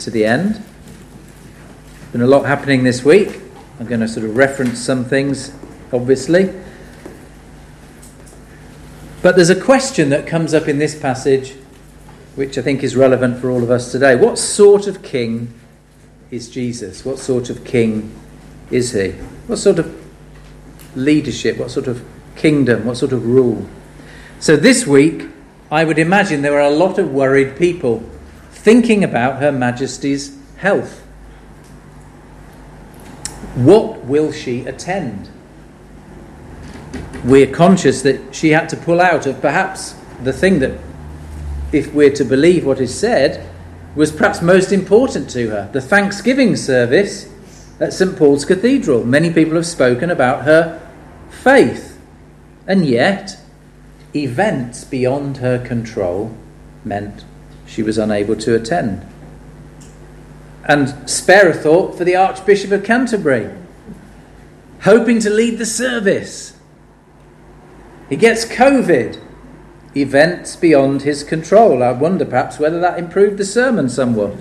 to the end. Been a lot happening this week. I'm going to sort of reference some things, obviously. But there's a question that comes up in this passage which I think is relevant for all of us today. What sort of king is Jesus? What sort of king is he? What sort of leadership? What sort of kingdom? What sort of rule? So this week, I would imagine there were a lot of worried people thinking about Her Majesty's health. What will she attend? We're conscious that she had to pull out of perhaps the thing that, if we're to believe what is said, was perhaps most important to her the Thanksgiving service at St Paul's Cathedral. Many people have spoken about her faith, and yet events beyond her control meant she was unable to attend. And spare a thought for the Archbishop of Canterbury, hoping to lead the service. He gets COVID, events beyond his control. I wonder perhaps whether that improved the sermon somewhat.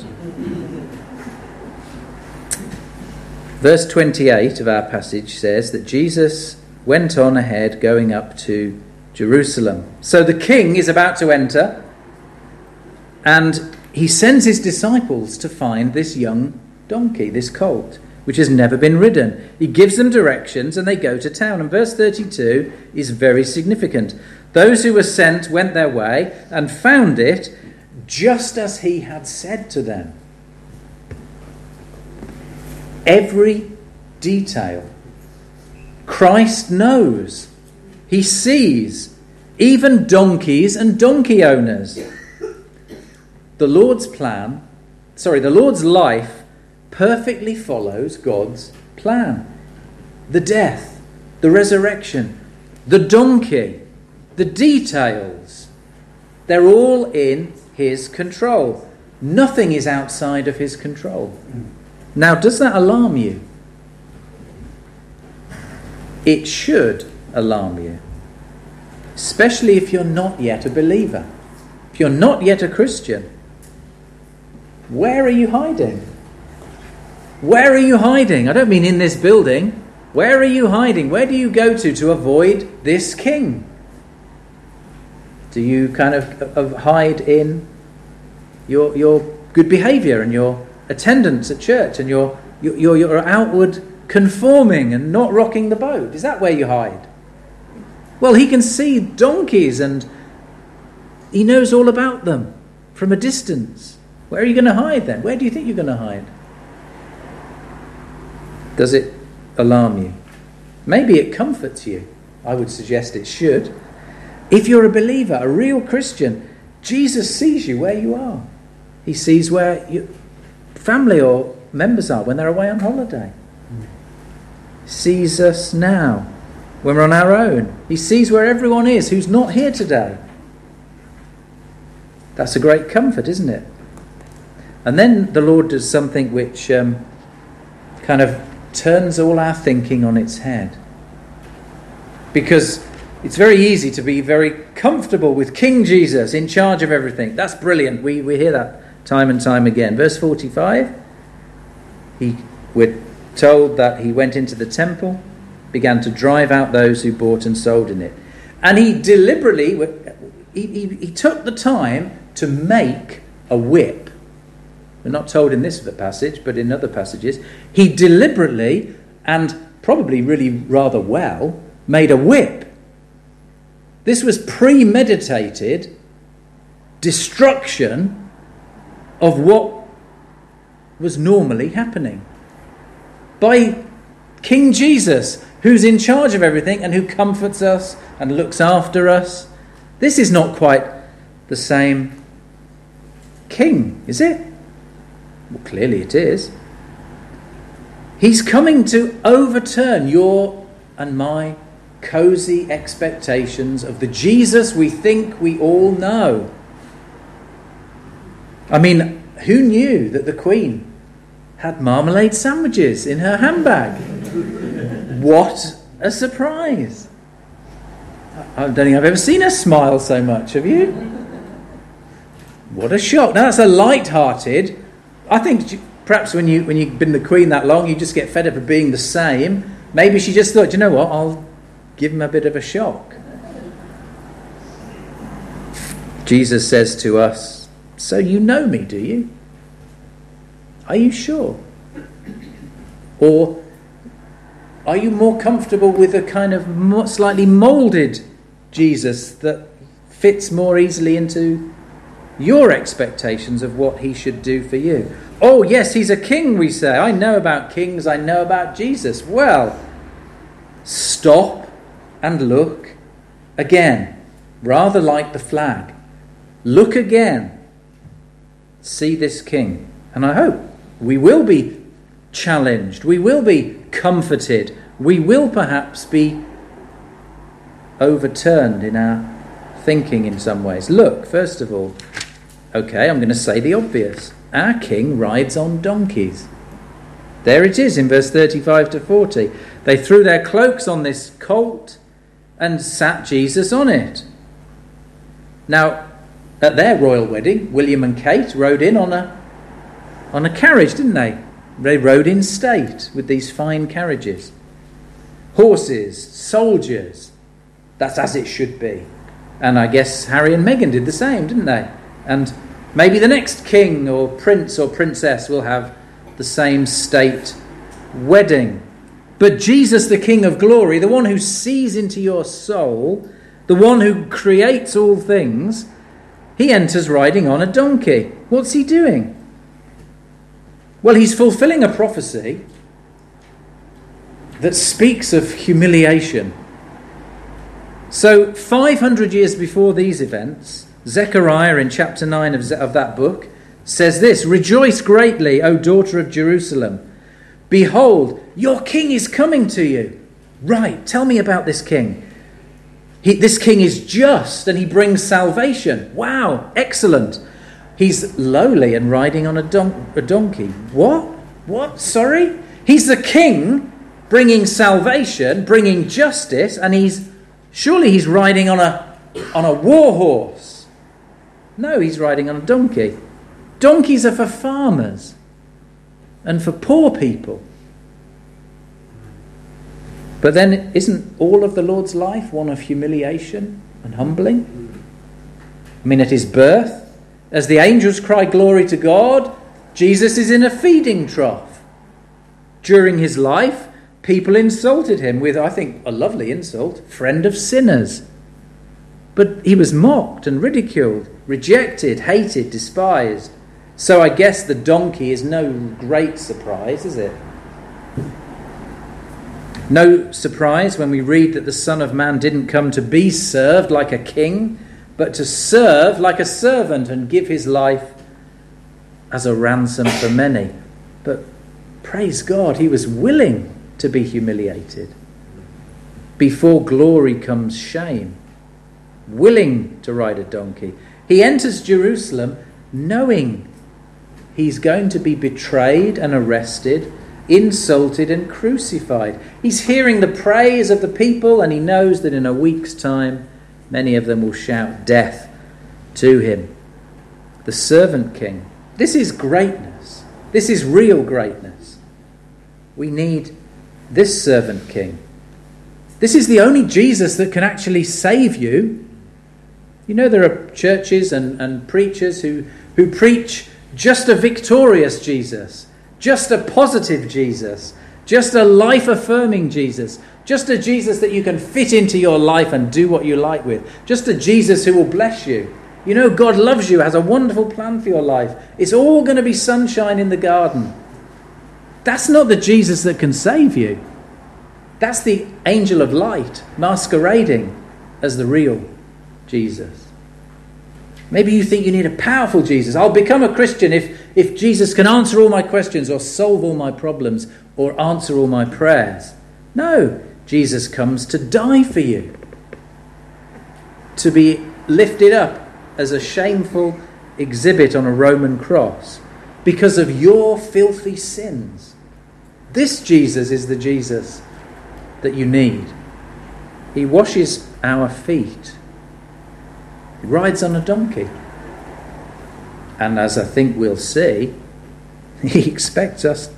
Verse 28 of our passage says that Jesus went on ahead going up to Jerusalem. So the king is about to enter, and he sends his disciples to find this young donkey, this colt, which has never been ridden. He gives them directions, and they go to town. And verse 32 is very significant. Those who were sent went their way and found it just as he had said to them. Every detail. Christ knows. He sees even donkeys and donkey owners. The Lord's plan, sorry, the Lord's life perfectly follows God's plan. The death, the resurrection, the donkey, the details, they're all in His control. Nothing is outside of His control. Now, does that alarm you? It should alarm you especially if you're not yet a believer. If you're not yet a Christian, where are you hiding? Where are you hiding? I don't mean in this building. Where are you hiding? Where do you go to to avoid this king? Do you kind of hide in your, your good behavior and your attendance at church and your, your, your outward conforming and not rocking the boat? Is that where you hide? Well, he can see donkeys and he knows all about them from a distance. Where are you going to hide then? Where do you think you're going to hide? Does it alarm you? Maybe it comforts you. I would suggest it should. If you're a believer, a real Christian, Jesus sees you where you are. He sees where your family or members are when they're away on holiday. He sees us now when we're on our own. He sees where everyone is who's not here today. That's a great comfort, isn't it? And then the Lord does something which um, kind of turns all our thinking on its head. Because it's very easy to be very comfortable with King Jesus in charge of everything. That's brilliant. We, we hear that time and time again. Verse 45, he, we're told that he went into the temple began to drive out those who bought and sold in it. And he deliberately, he, he, he took the time to make a whip. We're not told in this passage, but in other passages. He deliberately and probably really rather well made a whip. This was premeditated destruction of what was normally happening. By King Jesus, who's in charge of everything and who comforts us and looks after us. This is not quite the same king, is it? Well, clearly it is. He's coming to overturn your and my cozy expectations of the Jesus we think we all know. I mean, who knew that the Queen had marmalade sandwiches in her handbag? What a surprise! I don't think I've ever seen her smile so much, have you? What a shock. Now, that's a light hearted, I think perhaps when, you, when you've been the queen that long, you just get fed up of being the same. Maybe she just thought, you know what, I'll give him a bit of a shock. Jesus says to us, So you know me, do you? Are you sure? Or are you more comfortable with a kind of slightly moulded Jesus that fits more easily into your expectations of what he should do for you? Oh, yes, he's a king, we say. I know about kings, I know about Jesus. Well, stop and look again, rather like the flag. Look again. See this king. And I hope we will be challenged, we will be comforted, we will perhaps be overturned in our thinking in some ways. Look, first of all, okay, I'm going to say the obvious. Our king rides on donkeys. There it is in verse 35 to 40. They threw their cloaks on this colt and sat Jesus on it. Now, at their royal wedding, William and Kate rode in on a, on a carriage, didn't they? They rode in state with these fine carriages. Horses, soldiers, that's as it should be. And I guess Harry and Meghan did the same, didn't they? And maybe the next king or prince or princess will have the same state wedding. But Jesus, the King of glory, the one who sees into your soul, the one who creates all things, he enters riding on a donkey. What's he doing? Well, he's fulfilling a prophecy that speaks of humiliation. So, 500 years before these events, Zechariah in chapter 9 of, of that book says this Rejoice greatly, O daughter of Jerusalem. Behold, your king is coming to you. Right, tell me about this king. He, this king is just and he brings salvation. Wow, excellent. He's lowly and riding on a, don- a donkey. What? What? Sorry? He's the king bringing salvation, bringing justice, and he's surely he's riding on a on a war horse. No, he's riding on a donkey. Donkeys are for farmers and for poor people. But then, isn't all of the Lord's life one of humiliation and humbling? I mean, at his birth, as the angels cry glory to God, Jesus is in a feeding trough. During his life, people insulted him with, I think, a lovely insult friend of sinners. But he was mocked and ridiculed, rejected, hated, despised. So I guess the donkey is no great surprise, is it? No surprise when we read that the Son of Man didn't come to be served like a king, but to serve like a servant and give his life as a ransom for many. But praise God, he was willing to be humiliated. Before glory comes shame, willing to ride a donkey. He enters Jerusalem knowing he's going to be betrayed and arrested insulted and crucified. He's hearing the praise of the people, and he knows that in a week's time, many of them will shout death to him. The servant king. This is greatness. This is real greatness. We need this servant king. This is the only Jesus that can actually save you. You know, there are churches and, and preachers who, who preach just a victorious Jesus just a positive Jesus, just a life affirming Jesus, just a Jesus that you can fit into your life and do what you like with, just a Jesus who will bless you. You know, God loves you, has a wonderful plan for your life. It's all going to be sunshine in the garden. That's not the Jesus that can save you. That's the angel of light masquerading as the real Jesus. Maybe you think you need a powerful Jesus. I'll become a Christian if, if Jesus can answer all my questions or solve all my problems or answer all my prayers. No, Jesus comes to die for you, to be lifted up as a shameful exhibit on a Roman cross because of your filthy sins. This Jesus is the Jesus that you need. He washes our feet rides on a donkey. And as I think we'll see, He expects us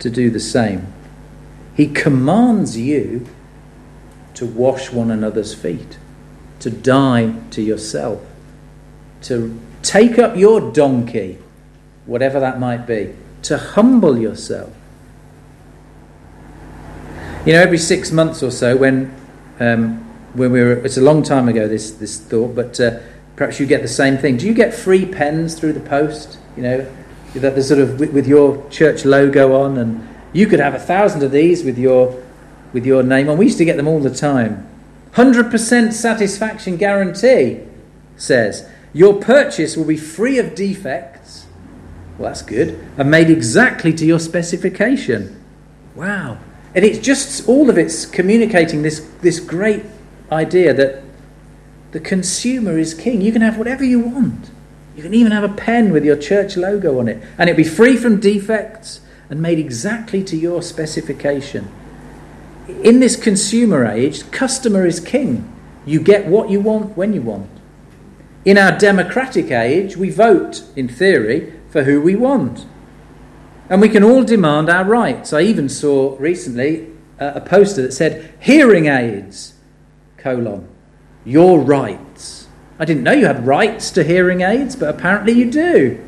to do the same. He commands you to wash one another's feet, to die to yourself, to take up your donkey, whatever that might be, to humble yourself. You know, every six months or so, when um, when we were, it's a long time ago, this this thought, but uh, perhaps you get the same thing. Do you get free pens through the post? You know, that the sort of with, with your church logo on, and you could have a thousand of these with your with your name on. We used to get them all the time. Hundred percent satisfaction guarantee says your purchase will be free of defects. Well, that's good, and made exactly to your specification. Wow. And it's just all of it's communicating this, this great idea that the consumer is king. You can have whatever you want. You can even have a pen with your church logo on it, and it'll be free from defects and made exactly to your specification. In this consumer age, customer is king. You get what you want when you want. In our democratic age, we vote, in theory, for who we want. And we can all demand our rights. I even saw recently uh, a poster that said, hearing aids, colon, your rights. I didn't know you had rights to hearing aids, but apparently you do.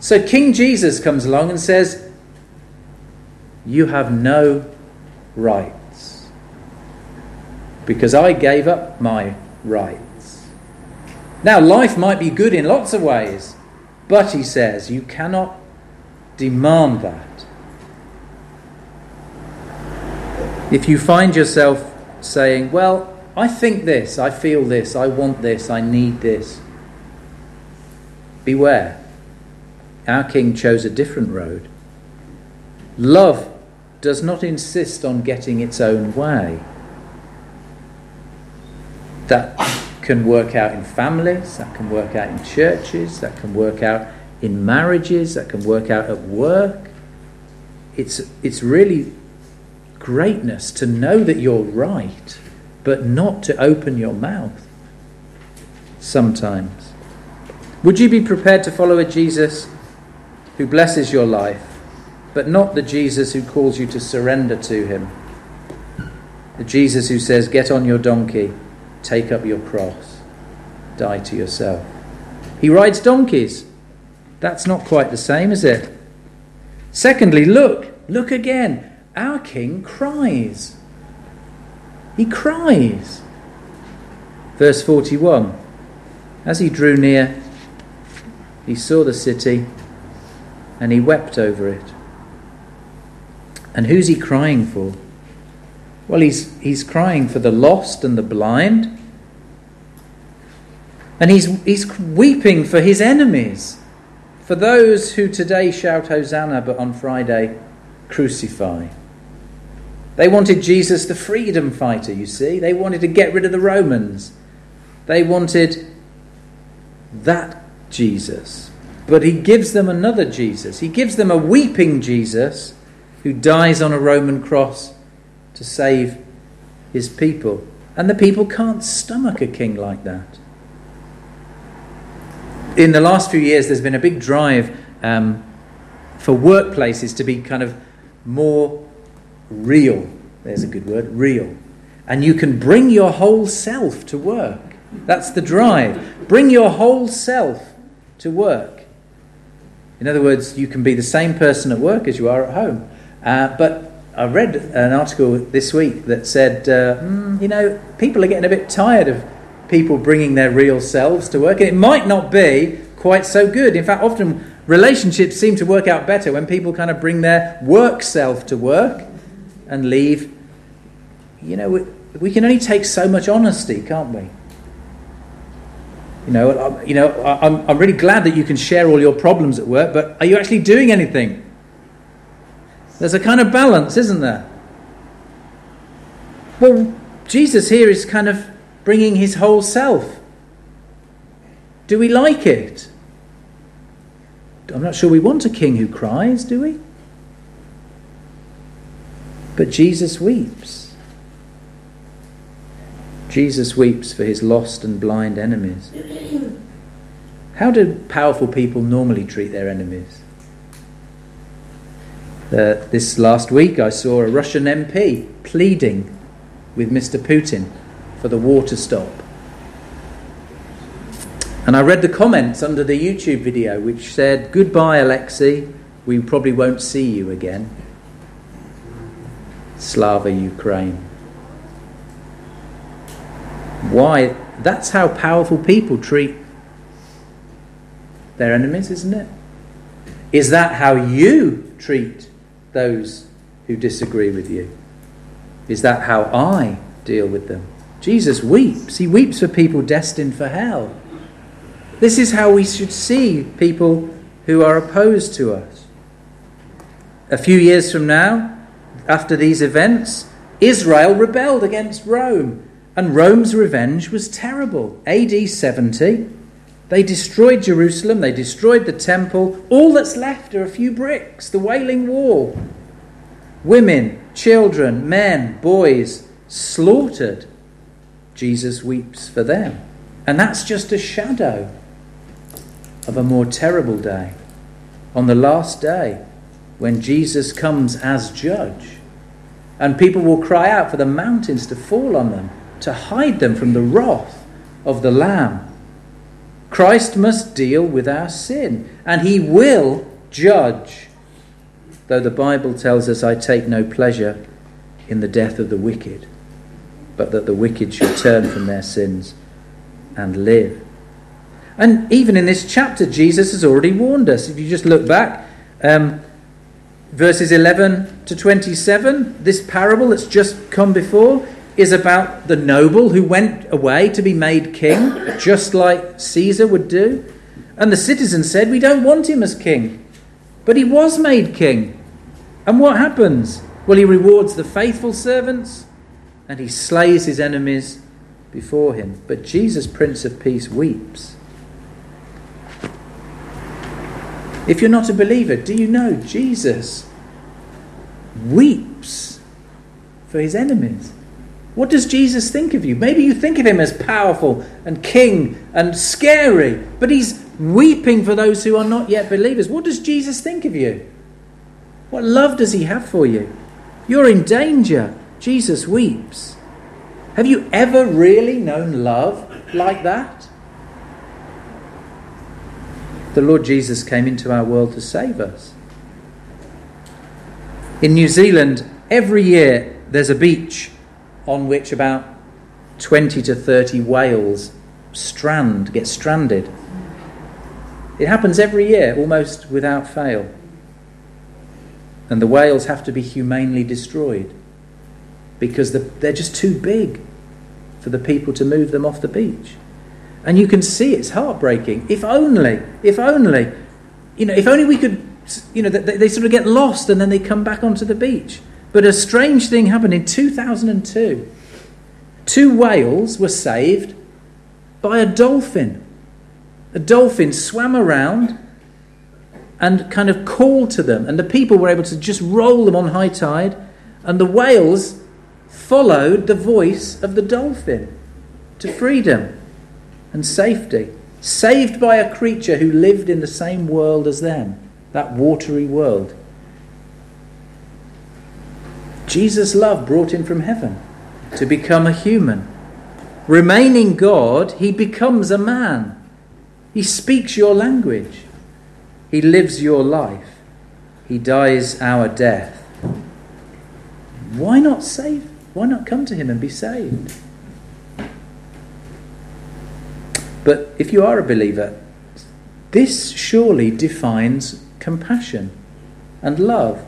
So King Jesus comes along and says, You have no rights. Because I gave up my rights. Now, life might be good in lots of ways, but he says, You cannot demand that. If you find yourself saying, Well, I think this, I feel this, I want this, I need this, beware. Our King chose a different road. Love does not insist on getting its own way. That can work out in families, that can work out in churches, that can work out in marriages, that can work out at work. It's, it's really greatness to know that you're right, but not to open your mouth sometimes. Would you be prepared to follow a Jesus who blesses your life, but not the Jesus who calls you to surrender to him? The Jesus who says, Get on your donkey, take up your cross, die to yourself. He rides donkeys. That's not quite the same, is it? Secondly, look, look again. Our king cries. He cries. Verse 41 As he drew near, he saw the city and he wept over it. And who's he crying for? Well, he's, he's crying for the lost and the blind. And he's, he's weeping for his enemies. For those who today shout Hosanna, but on Friday crucify. They wanted Jesus the freedom fighter, you see. They wanted to get rid of the Romans. They wanted that Jesus. But he gives them another Jesus. He gives them a weeping Jesus who dies on a Roman cross to save his people. And the people can't stomach a king like that in the last few years, there's been a big drive um, for workplaces to be kind of more real. There's a good word, real. And you can bring your whole self to work. That's the drive. Bring your whole self to work. In other words, you can be the same person at work as you are at home. Uh, but I read an article this week that said, uh, mm, you know, people are getting a bit tired of people bringing their real selves to work. And it might not be quite so good. In fact, often relationships seem to work out better when people kind of bring their work self to work and leave. You know, we, we can only take so much honesty, can't we? You know, you know, I'm, I'm really glad that you can share all your problems at work, but are you actually doing anything? There's a kind of balance, isn't there? Well, Jesus here is kind of bringing his whole self. Do we like it? I'm not sure we want a king who cries, do we? But Jesus weeps. Jesus weeps for his lost and blind enemies. How do powerful people normally treat their enemies? Uh, this last week, I saw a Russian MP pleading with Mr. Putin for the war to stop. And I read the comments under the YouTube video which said, Goodbye, Alexei, we probably won't see you again. Slava Ukraine. Why? That's how powerful people treat their enemies, isn't it? Is that how you treat those who disagree with you? Is that how I deal with them? Jesus weeps. He weeps for people destined for hell. This is how we should see people who are opposed to us. A few years from now, after these events, Israel rebelled against Rome, and Rome's revenge was terrible. AD 70, they destroyed Jerusalem, they destroyed the temple. All that's left are a few bricks, the Wailing Wall. Women, children, men, boys slaughtered. Jesus weeps for them. And that's just a shadow of a more terrible day. On the last day, when Jesus comes as judge, and people will cry out for the mountains to fall on them, to hide them from the wrath of the Lamb. Christ must deal with our sin, and he will judge. Though the Bible tells us, I take no pleasure in the death of the wicked, but that the wicked should turn from their sins and live. And even in this chapter, Jesus has already warned us. If you just look back, um, verses 11 to 27, this parable that's just come before is about the noble who went away to be made king, just like Caesar would do. And the citizens said, We don't want him as king. But he was made king. And what happens? Well, he rewards the faithful servants and he slays his enemies before him. But Jesus, Prince of Peace, weeps. If you're not a believer, do you know Jesus weeps for his enemies? What does Jesus think of you? Maybe you think of him as powerful and king and scary, but he's weeping for those who are not yet believers. What does Jesus think of you? What love does he have for you? You're in danger. Jesus weeps. Have you ever really known love like that? the Lord Jesus came into our world to save us. In New Zealand, every year there's a beach on which about 20 to 30 whales strand, get stranded. It happens every year, almost without fail. And the whales have to be humanely destroyed because they're just too big for the people to move them off the beach. And you can see it's heartbreaking. If only, if only, you know, if only we could, you know, they, they sort of get lost and then they come back onto the beach. But a strange thing happened in 2002. Two whales were saved by a dolphin. A dolphin swam around and kind of called to them, and the people were able to just roll them on high tide, and the whales followed the voice of the dolphin to freedom and safety, saved by a creature who lived in the same world as them, that watery world. Jesus' love brought him from heaven to become a human. Remaining God, he becomes a man. He speaks your language. He lives your life. He dies our death. Why not save? Why not come to him and be saved? But if you are a believer, this surely defines compassion and love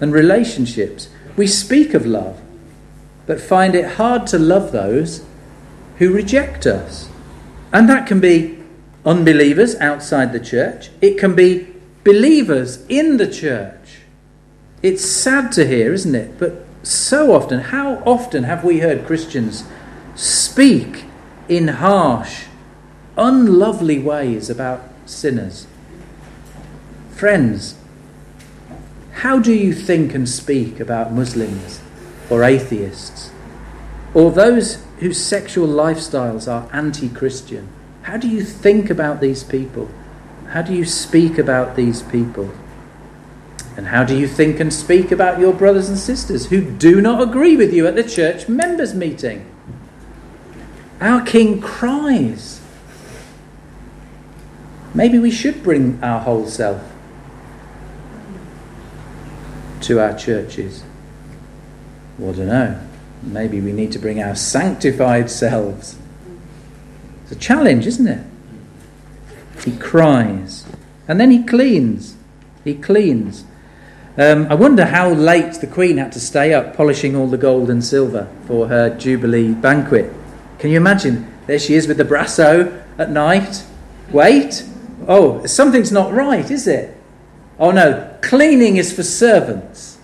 and relationships. We speak of love, but find it hard to love those who reject us. And that can be unbelievers outside the church, it can be believers in the church. It's sad to hear, isn't it? But so often, how often have we heard Christians speak in harsh, unlovely ways about sinners. Friends, how do you think and speak about Muslims or atheists or those whose sexual lifestyles are anti Christian? How do you think about these people? How do you speak about these people? And how do you think and speak about your brothers and sisters who do not agree with you at the church members' meeting? Our King cries. Maybe we should bring our whole self to our churches. Well, I don't know. Maybe we need to bring our sanctified selves. It's a challenge, isn't it? He cries. And then he cleans. He cleans. Um, I wonder how late the Queen had to stay up polishing all the gold and silver for her Jubilee banquet. Can you imagine? There she is with the brasso at night. Wait. Oh, something's not right, is it? Oh no, cleaning is for servants.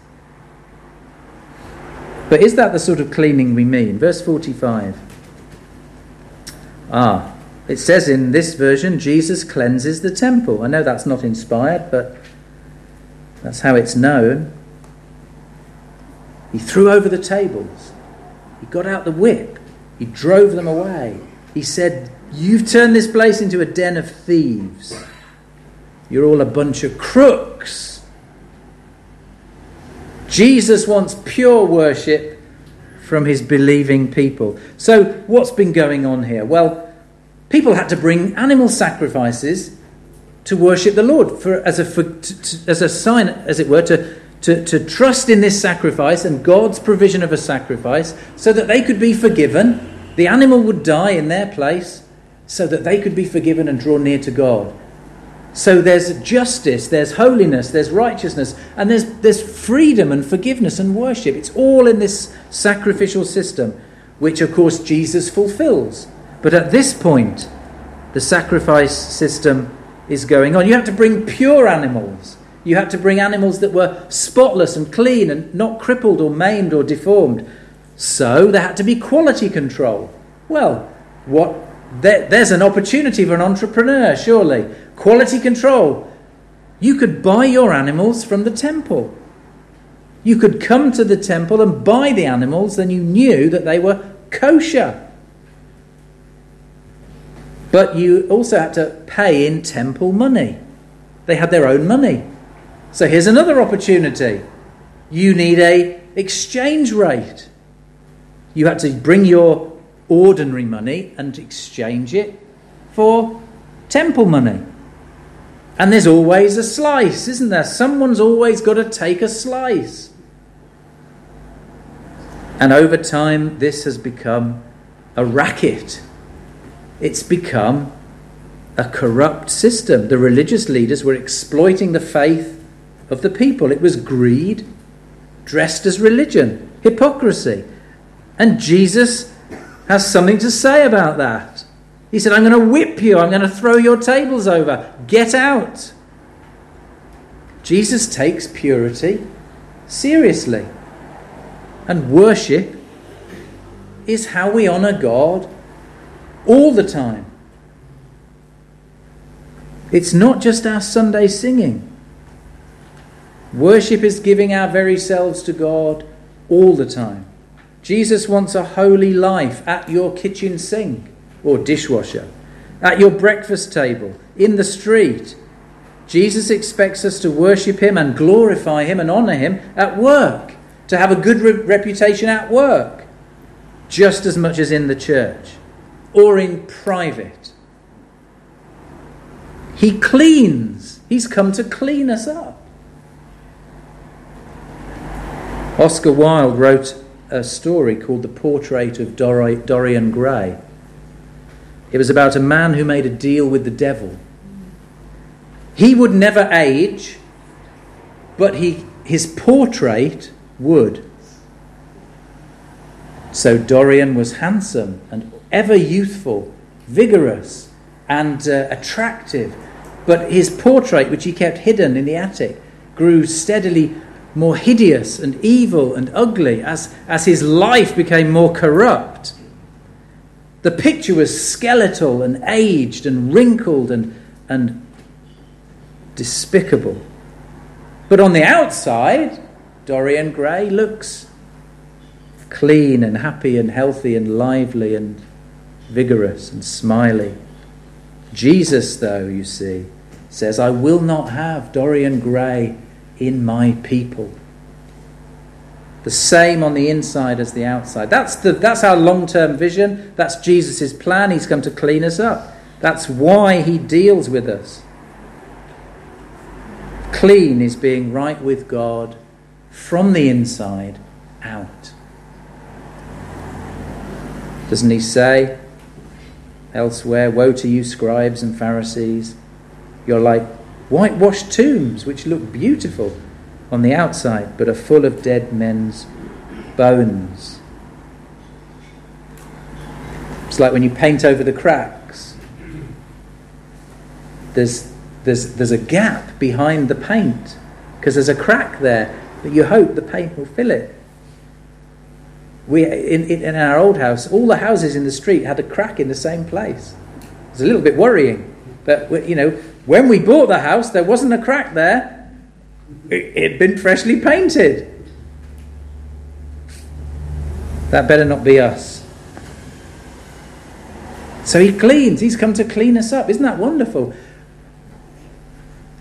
But is that the sort of cleaning we mean? Verse 45. Ah, it says in this version, Jesus cleanses the temple. I know that's not inspired, but that's how it's known. He threw over the tables. He got out the whip. He drove them away. He said, You've turned this place into a den of thieves. You're all a bunch of crooks. Jesus wants pure worship from his believing people. So, what's been going on here? Well, people had to bring animal sacrifices to worship the Lord for, as, a, for, to, as a sign, as it were, to, to, to trust in this sacrifice and God's provision of a sacrifice so that they could be forgiven. The animal would die in their place so that they could be forgiven and draw near to God. So there's justice, there's holiness, there's righteousness, and there's, there's freedom and forgiveness and worship. It's all in this sacrificial system, which of course Jesus fulfills. But at this point, the sacrifice system is going on. You have to bring pure animals. You had to bring animals that were spotless and clean and not crippled or maimed or deformed. So there had to be quality control. Well, what there, there's an opportunity for an entrepreneur, surely. Quality control. You could buy your animals from the temple. You could come to the temple and buy the animals, then you knew that they were kosher. But you also had to pay in temple money. They had their own money. So here's another opportunity. You need a exchange rate. You had to bring your ordinary money and exchange it for temple money. And there's always a slice, isn't there? Someone's always got to take a slice. And over time, this has become a racket. It's become a corrupt system. The religious leaders were exploiting the faith of the people. It was greed dressed as religion, hypocrisy. And Jesus has something to say about that. He said, I'm going to whip you, I'm going to throw your tables over. Get out. Jesus takes purity seriously. And worship is how we honour God all the time. It's not just our Sunday singing. Worship is giving our very selves to God all the time. Jesus wants a holy life at your kitchen sink or dishwasher, at your breakfast table, in the street. Jesus expects us to worship Him and glorify Him and honour Him at work, to have a good re- reputation at work, just as much as in the church or in private. He cleans, He's come to clean us up. Oscar Wilde wrote a story called The Portrait of Dorian Gray. It was about a man who made a deal with the devil. He would never age, but he, his portrait would. So Dorian was handsome and ever youthful, vigorous, and uh, attractive. But his portrait, which he kept hidden in the attic, grew steadily more hideous and evil and ugly as, as his life became more corrupt. The picture was skeletal and aged and wrinkled and, and despicable. But on the outside, Dorian Gray looks clean and happy and healthy and lively and vigorous and smiley. Jesus, though, you see, says, I will not have Dorian Gray in my people. The same on the inside as the outside. That's, the, that's our long term vision. That's Jesus' plan. He's come to clean us up. That's why he deals with us. Clean is being right with God from the inside out. Doesn't he say elsewhere, Woe to you, scribes and Pharisees! You're like whitewashed tombs, which look beautiful on the outside, but are full of dead men's bones. It's like when you paint over the cracks. There's, there's, there's a gap behind the paint because there's a crack there, but you hope the paint will fill it. We, in, in our old house, all the houses in the street had a crack in the same place. It's a little bit worrying, but you know, when we bought the house, there wasn't a crack there. It had been freshly painted. That better not be us. So he cleans. He's come to clean us up. Isn't that wonderful?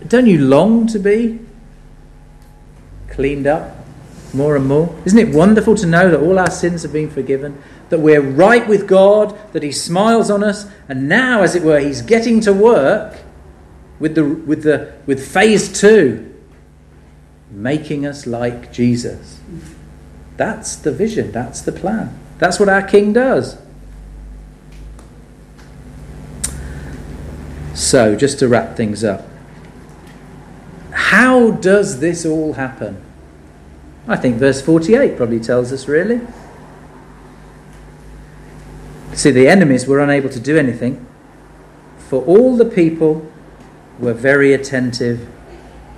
Don't you long to be cleaned up more and more? Isn't it wonderful to know that all our sins have been forgiven? That we're right with God, that He smiles on us, and now, as it were, He's getting to work with, the, with, the, with phase two, making us like Jesus. That's the vision, that's the plan. That's what our King does. So, just to wrap things up, how does this all happen? I think verse 48 probably tells us really. See, the enemies were unable to do anything, for all the people were very attentive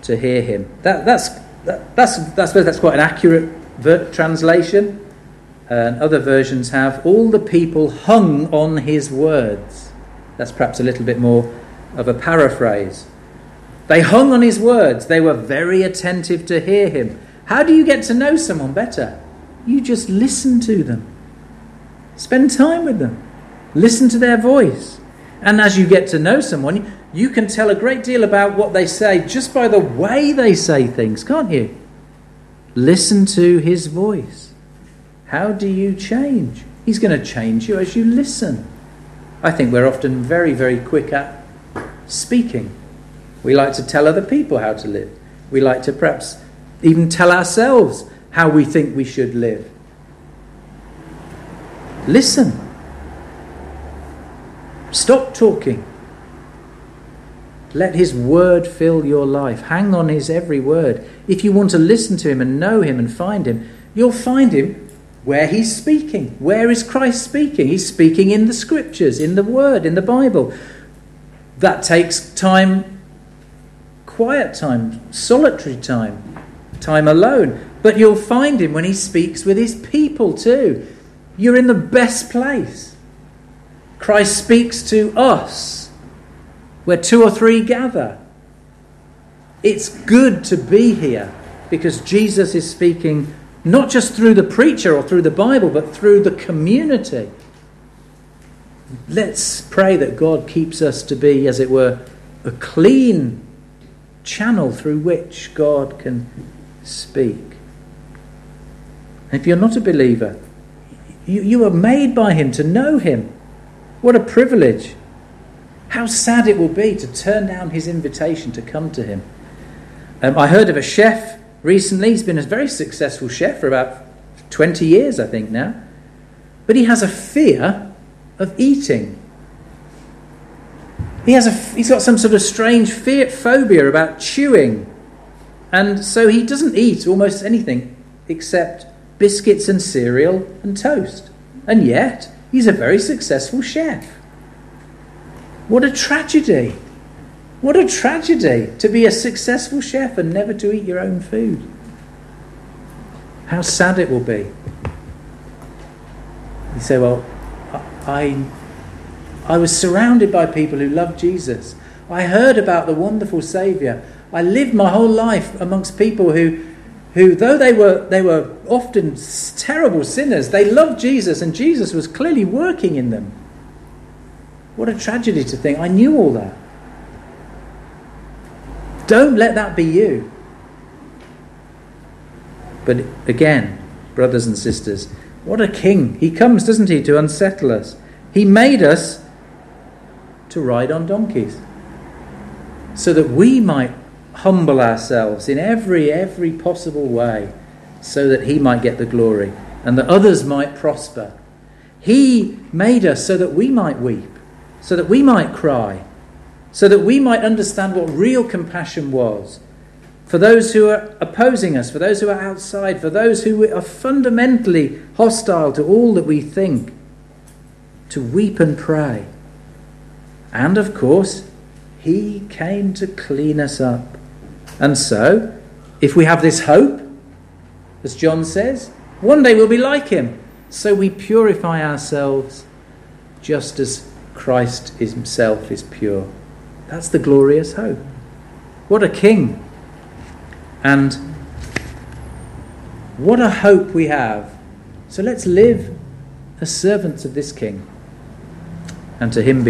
to hear him. That, that's, that, that's, that's, that's quite an accurate ver- translation. Uh, and other versions have, all the people hung on his words. That's perhaps a little bit more of a paraphrase. They hung on his words. They were very attentive to hear him. How do you get to know someone better? You just listen to them. Spend time with them. Listen to their voice. And as you get to know someone, you can tell a great deal about what they say just by the way they say things, can't you? Listen to his voice. How do you change? He's going to change you as you listen. I think we're often very, very quick at speaking. We like to tell other people how to live. We like to perhaps even tell ourselves how we think we should live. Listen. Stop talking. Let his word fill your life. Hang on his every word. If you want to listen to him and know him and find him, you'll find him where he's speaking. Where is Christ speaking? He's speaking in the scriptures, in the word, in the Bible. That takes time, quiet time, solitary time, time alone. But you'll find him when he speaks with his people too. You're in the best place. Christ speaks to us where two or three gather. It's good to be here because Jesus is speaking not just through the preacher or through the Bible, but through the community. Let's pray that God keeps us to be, as it were, a clean channel through which God can speak. if you're not a believer, you, you are made by Him to know Him. What a privilege. How sad it will be to turn down his invitation to come to him. Um, I heard of a chef recently. He's been a very successful chef for about 20 years, I think, now. But he has a fear of eating. He has a, he's got some sort of strange fear, phobia about chewing. And so he doesn't eat almost anything except biscuits and cereal and toast. And yet, He's a very successful chef. What a tragedy! What a tragedy to be a successful chef and never to eat your own food. How sad it will be. You say, Well, I, I was surrounded by people who loved Jesus. I heard about the wonderful Saviour. I lived my whole life amongst people who who, though they were, they were often terrible sinners, they loved Jesus and Jesus was clearly working in them. What a tragedy to think, I knew all that. Don't let that be you. But again, brothers and sisters, what a king. He comes, doesn't he, to unsettle us. He made us to ride on donkeys so that we might humble ourselves in every every possible way so that he might get the glory and that others might prosper. He made us so that we might weep, so that we might cry, so that we might understand what real compassion was for those who are opposing us, for those who are outside, for those who are fundamentally hostile to all that we think, to weep and pray. And of course, He came to clean us up. And so, if we have this hope, as John says, one day we'll be like Him. So we purify ourselves just as Christ Himself is pure. That's the glorious hope. What a king! And what a hope we have. So let's live as servants of this king. And to him be